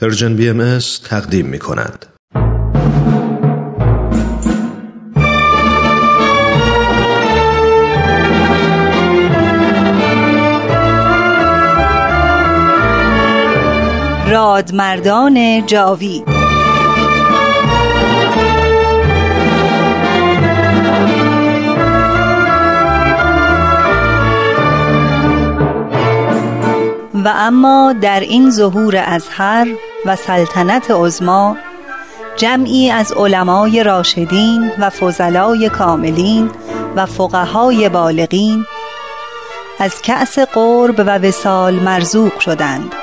پرژن بی ام تقدیم می کند. رادمردان جاوید و اما در این ظهور ازهر و سلطنت عزما جمعی از علمای راشدین و فضلای کاملین و فقهای بالغین از کأس قرب و وسال مرزوق شدند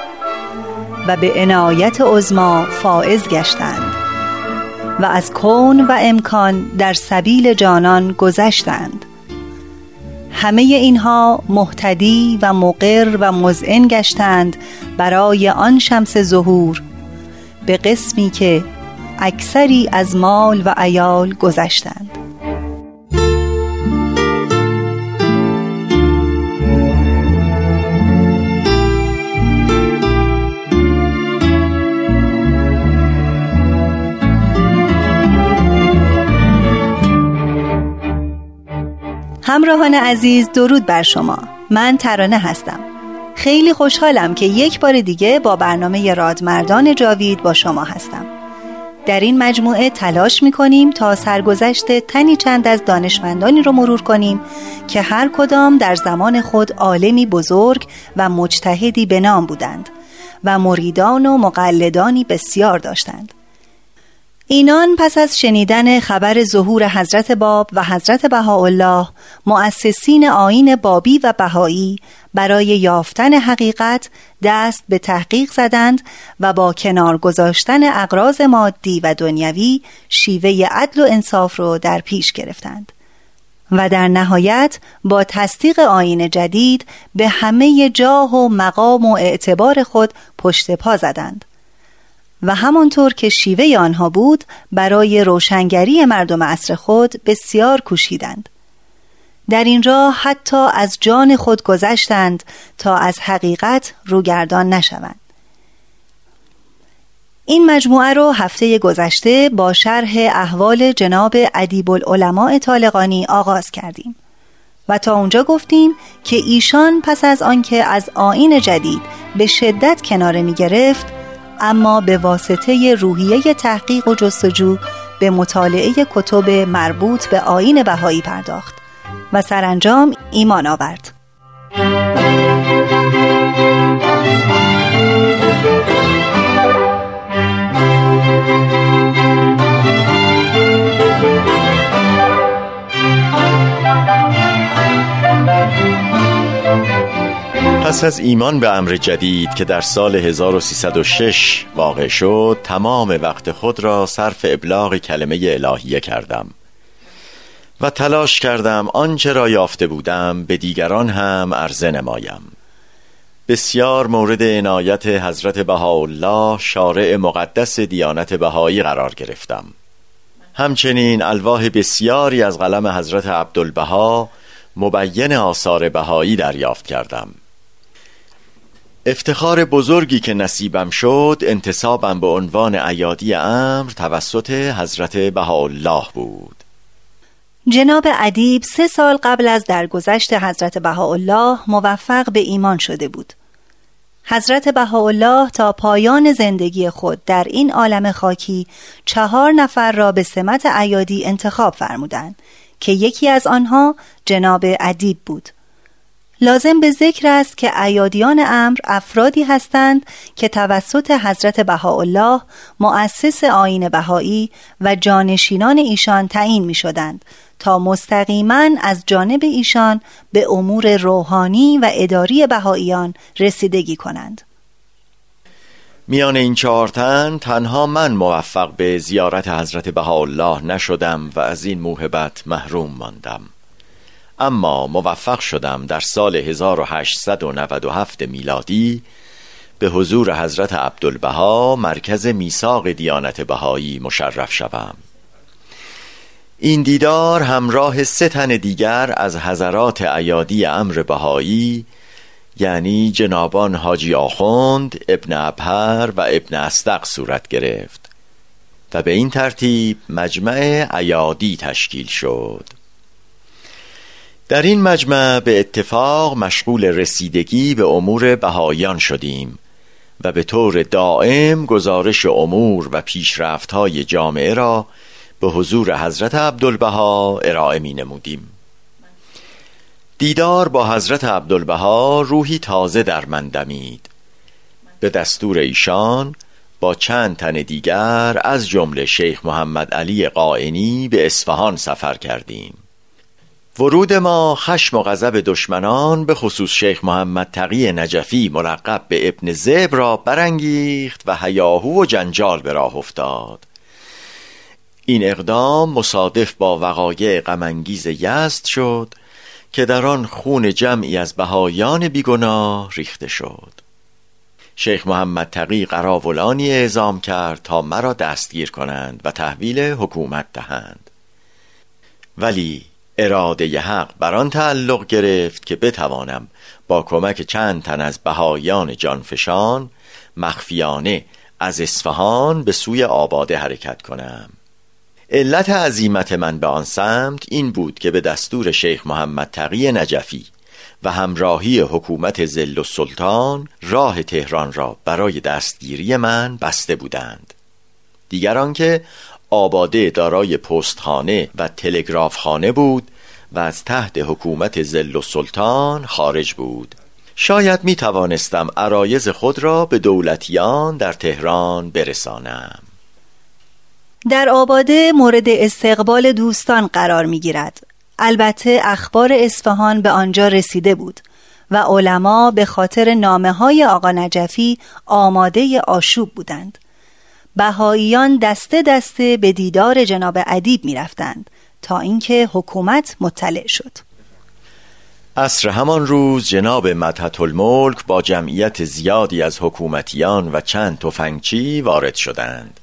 و به عنایت عزما فائز گشتند و از کون و امکان در سبیل جانان گذشتند. همه اینها محتدی و مقر و مزعن گشتند برای آن شمس ظهور به قسمی که اکثری از مال و ایال گذشتند. همراهان عزیز درود بر شما. من ترانه هستم. خیلی خوشحالم که یک بار دیگه با برنامه رادمردان جاوید با شما هستم. در این مجموعه تلاش می کنیم تا سرگذشت تنی چند از دانشمندانی رو مرور کنیم که هر کدام در زمان خود عالمی بزرگ و مجتهدی به نام بودند و مریدان و مقلدانی بسیار داشتند. اینان پس از شنیدن خبر ظهور حضرت باب و حضرت بهاءالله مؤسسین آین بابی و بهایی برای یافتن حقیقت دست به تحقیق زدند و با کنار گذاشتن اقراض مادی و دنیوی شیوه عدل و انصاف را در پیش گرفتند و در نهایت با تصدیق آین جدید به همه جاه و مقام و اعتبار خود پشت پا زدند. و همانطور که شیوه آنها بود برای روشنگری مردم عصر خود بسیار کوشیدند. در این راه حتی از جان خود گذشتند تا از حقیقت روگردان نشوند. این مجموعه رو هفته گذشته با شرح احوال جناب ادیب العلماء طالقانی آغاز کردیم و تا اونجا گفتیم که ایشان پس از آنکه از آین جدید به شدت کناره می گرفت اما به واسطه روحیه تحقیق و جستجو به مطالعه کتب مربوط به آین بهایی پرداخت و سرانجام ایمان آورد. پس از ایمان به امر جدید که در سال 1306 واقع شد تمام وقت خود را صرف ابلاغ کلمه الهیه کردم و تلاش کردم آنچه را یافته بودم به دیگران هم عرضه نمایم. بسیار مورد عنایت حضرت بهاءالله شارع مقدس دیانت بهایی قرار گرفتم. همچنین الواح بسیاری از قلم حضرت عبدالبها مبین آثار بهایی دریافت کردم. افتخار بزرگی که نصیبم شد انتصابم به عنوان ایادی امر توسط حضرت بهاءالله بود. جناب ادیب سه سال قبل از درگذشت حضرت بهاءالله موفق به ایمان شده بود. حضرت بهاءالله تا پایان زندگی خود در این عالم خاکی چهار نفر را به سمت ایادی انتخاب فرمودند که یکی از آنها جناب ادیب بود. لازم به ذکر است که ایادیان امر افرادی هستند که توسط حضرت بهاءالله مؤسس آین بهایی و جانشینان ایشان تعیین می شدند تا مستقیما از جانب ایشان به امور روحانی و اداری بهاییان رسیدگی کنند. میان این چهار تن تنها من موفق به زیارت حضرت بهاءالله نشدم و از این موهبت محروم ماندم. اما موفق شدم در سال 1897 میلادی به حضور حضرت عبدالبها مرکز میثاق دیانت بهایی مشرف شوم. این دیدار همراه سه تن دیگر از حضرات ایادی امر بهایی یعنی جنابان حاجی آخوند ابن ابهر و ابن استق صورت گرفت و به این ترتیب مجمع عیادی تشکیل شد. در این مجمع به اتفاق مشغول رسیدگی به امور بهایان شدیم و به طور دائم گزارش امور و پیشرفت‌های جامعه را به حضور حضرت عبدالبها ارائه می نمودیم دیدار با حضرت عبدالبها روحی تازه در من دمید. به دستور ایشان با چند تن دیگر از جمله شیخ محمد علی قائنی به اصفهان سفر کردیم. ورود ما خشم و غضب دشمنان به خصوص شیخ محمد تقی نجفی ملقب به ابن زب را برانگیخت و هیاهو و جنجال به راه افتاد. این اقدام مصادف با وقایع غمانگیز یزد شد که در آن خون جمعی از بهایان بیگناه ریخته شد. شیخ محمد تقی قراولانی اعزام کرد تا مرا دستگیر کنند و تحویل حکومت دهند. ولی اراده حق بر آن تعلق گرفت که بتوانم با کمک چند تن از بهایان جانفشان مخفیانه از اصفهان به سوی آباده حرکت کنم. علت عظیمت من به آن سمت این بود که به دستور شیخ محمد تقی نجفی و همراهی حکومت زل و سلطان راه تهران را برای دستگیری من بسته بودند. دیگر آنکه آباده دارای پستخانه و تلگرافخانه بود و از تحت حکومت زل و سلطان خارج بود شاید می توانستم عرایز خود را به دولتیان در تهران برسانم در آباده مورد استقبال دوستان قرار می گیرد. البته اخبار اصفهان به آنجا رسیده بود و علما به خاطر نامه های آقا نجفی آماده آشوب بودند. بهاییان دسته دسته به دیدار جناب ادیب می رفتند تا اینکه حکومت مطلع شد. عصر همان روز جناب مدحت الملک با جمعیت زیادی از حکومتیان و چند تفنگچی وارد شدند.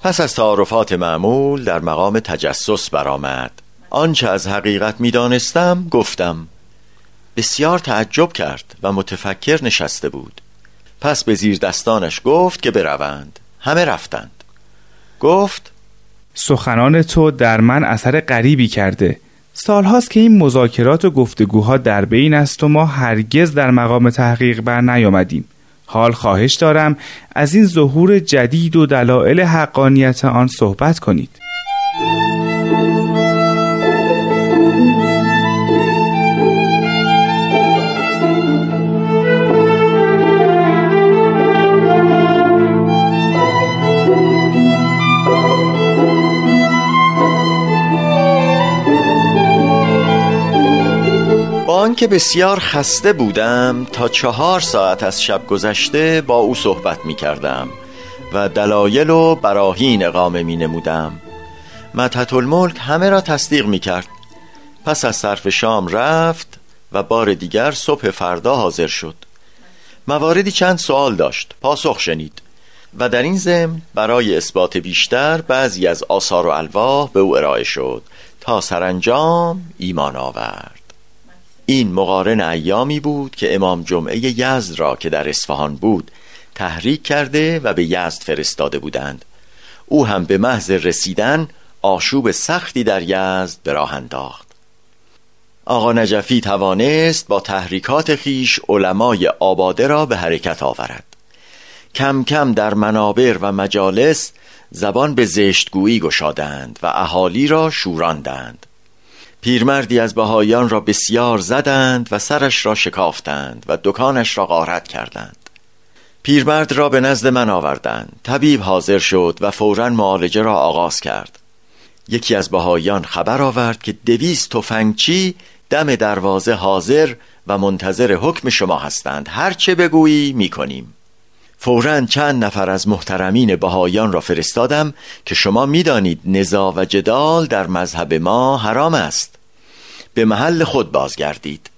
پس از تعارفات معمول در مقام تجسس برآمد آنچه از حقیقت می‌دانستم گفتم بسیار تعجب کرد و متفکر نشسته بود پس به زیر دستانش گفت که بروند همه رفتند. گفت سخنان تو در من اثر غریبی کرده. سالهاست که این مذاکرات و گفتگوها در بین است و ما هرگز در مقام تحقیق بر نیامدیم. حال خواهش دارم از این ظهور جدید و دلایل حقانیت آن صحبت کنید. که بسیار خسته بودم تا چهار ساعت از شب گذشته با او صحبت می کردم و دلایل و براهین اقامه می نمودم مدحت الملک همه را تصدیق می کرد پس از صرف شام رفت و بار دیگر صبح فردا حاضر شد. مواردی چند سوال داشت پاسخ شنید و در این ضمن برای اثبات بیشتر بعضی از آثار و الواح به او ارائه شد تا سرانجام ایمان آورد. این مقارن ایامی بود که امام جمعه یزد را که در اصفهان بود تحریک کرده و به یزد فرستاده بودند. او هم به محض رسیدن آشوب سختی در یزد به راه انداخت. آقا نجفی توانست با تحریکات خیش علمای آباده را به حرکت آورد. کم کم در منابر و مجالس زبان به زشتگویی گشادند و اهالی را شوراندند. پیرمردی از بهایان را بسیار زدند و سرش را شکافتند و دکانش را غارت کردند. پیرمرد را به نزد من آوردند. طبیب حاضر شد و فورا معالجه را آغاز کرد. یکی از بهایان خبر آورد که دویست تفنگچی دم دروازه حاضر و منتظر حکم شما هستند. هر چه بگویی می‌کنیم. فورا چند نفر از محترمین بهایان را فرستادم که شما می‌دانید نزا و جدال در مذهب ما حرام است. به محل خود بازگردید.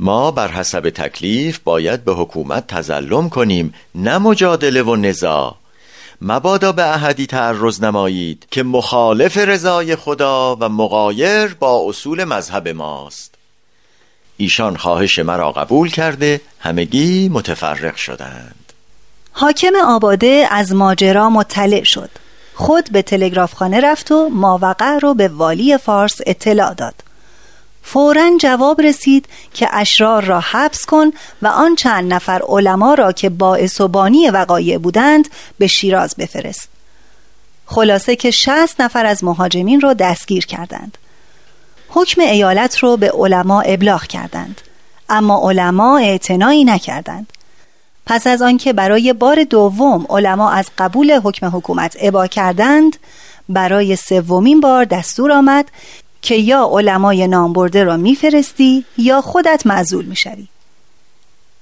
ما بر حسب تکلیف باید به حکومت تظلم کنیم نه مجادله و نزا مبادا به احدی تعرض نمایید که مخالف رضای خدا و مقایر با اصول مذهب ماست. ایشان خواهش مرا قبول کرده همگی متفرق شدند. حاکم آباده از ماجرا مطلع شد. خود به تلگرافخانه رفت و ماوقع رو به والی فارس اطلاع داد. فورا جواب رسید که اشرار را حبس کن و آن چند نفر علما را که باعث و بانی وقایع بودند به شیراز بفرست. خلاصه که شست نفر از مهاجمین را دستگیر کردند. حکم ایالت رو به علما ابلاغ کردند. اما علما اعتنایی نکردند. پس از آنکه برای بار دوم علما از قبول حکم حکومت ابا کردند برای سومین بار دستور آمد که یا علمای نامبرده را میفرستی یا خودت معذول می‌شوی.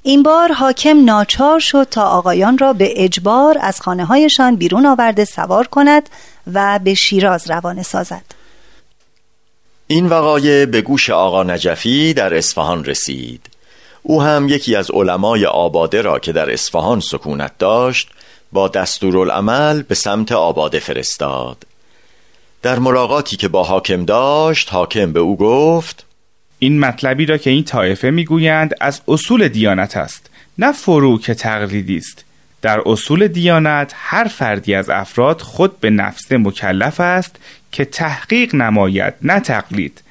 این بار حاکم ناچار شد تا آقایان را به اجبار از خانه هایشان بیرون آورده سوار کند و به شیراز روانه سازد. این وقایع به گوش آقا نجفی در اصفهان رسید. او هم یکی از علمای آباده را که در اصفهان سکونت داشت با دستورالعمل به سمت آباده فرستاد. در ملاقاتی که با حاکم داشت حاکم به او گفت این مطلبی را که این طایفه می‌گویند از اصول دیانت است نه فروع تقلیدی است. در اصول دیانت هر فردی از افراد خود به نفس مکلف است که تحقیق نماید نه تقلید.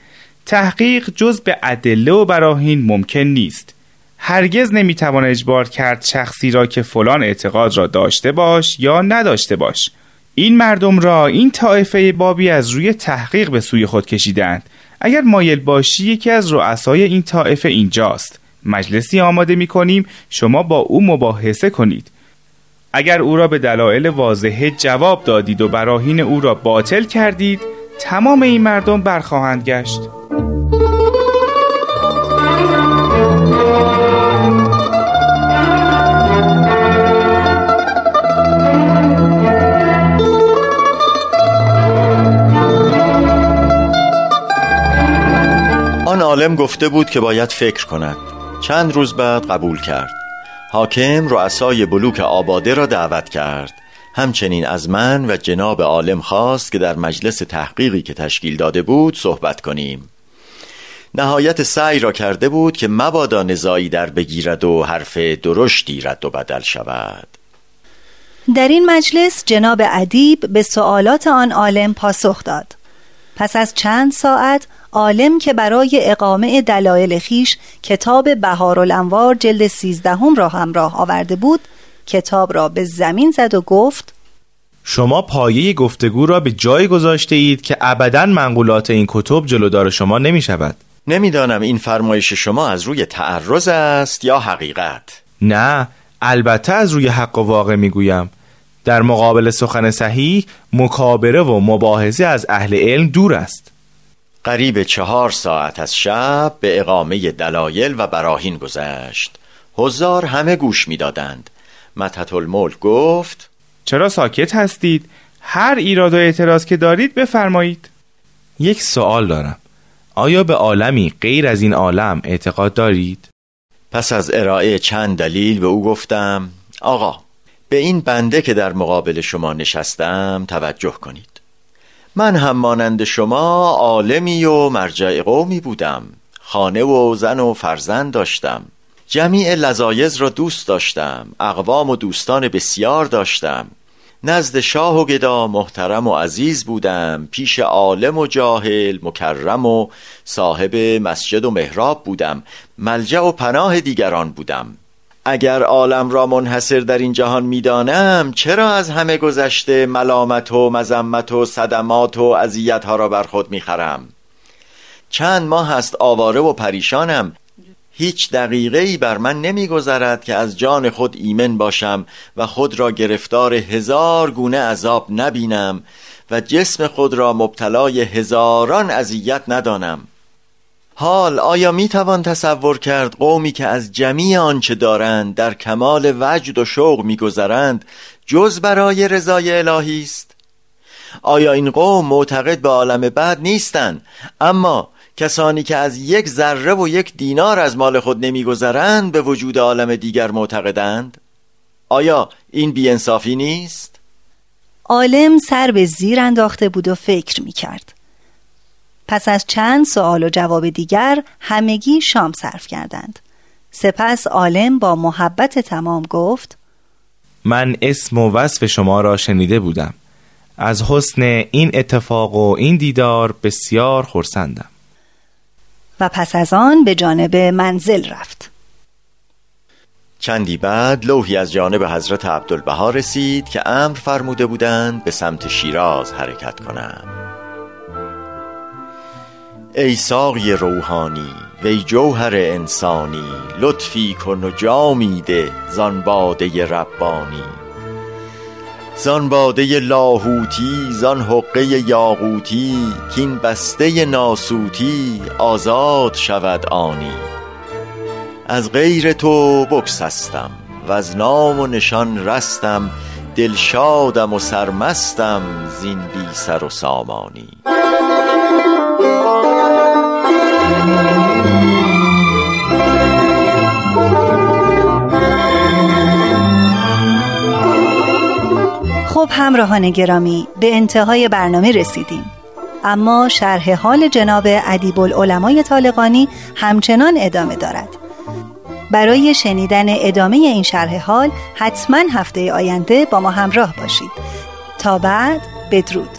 تحقیق جز به ادله و براهین ممکن نیست. هرگز نمی‌توان اجبار کرد شخصی را که فلان اعتقاد را داشته باش یا نداشته باش. این مردم را این طایفه بابی از روی تحقیق به سوی خود کشیدند اگر مایل باشی یکی از رؤسای این طایفه اینجاست. مجلسی آماده می کنیم شما با او مباحثه کنید. اگر او را به دلایل واضحه جواب دادید و براهین او را باطل کردید تمام این مردم برخواهند گشت. عالم گفته بود که باید فکر کند. چند روز بعد قبول کرد. حاکم رؤسای بلوک آباده را دعوت کرد. همچنین از من و جناب عالم خواست که در مجلس تحقیقی که تشکیل داده بود صحبت کنیم. نهایت سعی را کرده بود که مبادا نزایی در بگیرد و حرف درشتی رد و بدل شود. در این مجلس جناب ادیب به سوالات آن عالم پاسخ داد. پس از چند ساعت عالم که برای اقامه دلایل خیش کتاب بهارالانوار جلد سیزدهم را همراه آورده بود کتاب را به زمین زد و گفت شما پایه گفتگو را به جای گذاشته اید که ابدا منقولات این کتب جلودار شما نمی شود نمی‌دانم این فرمایش شما از روی تعرض است یا حقیقت. نه البته از روی حق و واقع می‌گویم. در مقابل سخن صحیح مکابره و مباحثه از اهل علم دور است. قریب چهار ساعت از شب به اقامه دلایل و براهین گذشت. هزار همه گوش می‌دادند. متحت الملک گفت چرا ساکت هستید؟ هر ایراد و اعتراض که دارید بفرمایید. یک سوال دارم. آیا به عالمی غیر از این عالم اعتقاد دارید؟ پس از ارائه چند دلیل به او گفتم آقا به این بنده که در مقابل شما نشستم توجه کنید. من هم مانند شما عالمی و مرجع قومی بودم. خانه و زن و فرزند داشتم. جمیع لزایز را دوست داشتم. اقوام و دوستان بسیار داشتم. نزد شاه و گدا محترم و عزیز بودم. پیش عالم و جاهل مکرم و صاحب مسجد و محراب بودم. ملجع و پناه دیگران بودم. اگر عالم را منحصر در این جهان می‌دانم چرا از همه گذشته ملامت و مزمت و صدمات و اذیت ها را بر خود می‌خرم؟ چند ماه هست آواره و پریشانم. هیچ دقیقه ای بر من نمیگذرد که از جان خود ایمن باشم و خود را گرفتار هزار گونه عذاب نبینم و جسم خود را مبتلای هزاران اذیت ندانم. حال آیا می توان تصور کرد قومی که از جمیع آنچه دارند در کمال وجد و شوق میگذرند جز برای رضای الهی است؟ آیا این قوم معتقد به عالم بعد نیستند؟ اما کسانی که از یک ذره و یک دینار از مال خود نمیگذرند به وجود عالم دیگر معتقدند؟ آیا این بیانصافی نیست؟ عالم سر به زیر انداخته بود و فکر می کرد پس از چند سوال و جواب دیگر همگی شام صرف کردند. سپس عالم با محبت تمام گفت من اسم و وصف شما را شنیده بودم. از حسن این اتفاق و این دیدار بسیار خرسندم. و پس از آن به جانب منزل رفت. چندی بعد لوحی از جانب حضرت عبدالبها رسید که امر فرموده بودند به سمت شیراز حرکت کنند ای ساقی روحانی وی جوهر انسانی لطفی کن و جامیده زان باده ربانی. زان باده لاهوتی زان حقه یاقوتی کین بسته ناسوتی آزاد شود آنی. از غیر تو بکسستم و از نام و نشان رستم دلشادم و سرمستم زین بی سر و سامانی. خب همراهان گرامی به انتهای برنامه رسیدیم. اما شرح حال جناب ادیب العلمای طالقانی همچنان ادامه دارد. برای شنیدن ادامه این شرح حال حتما هفته آینده با ما همراه باشید. تا بعد بدرود.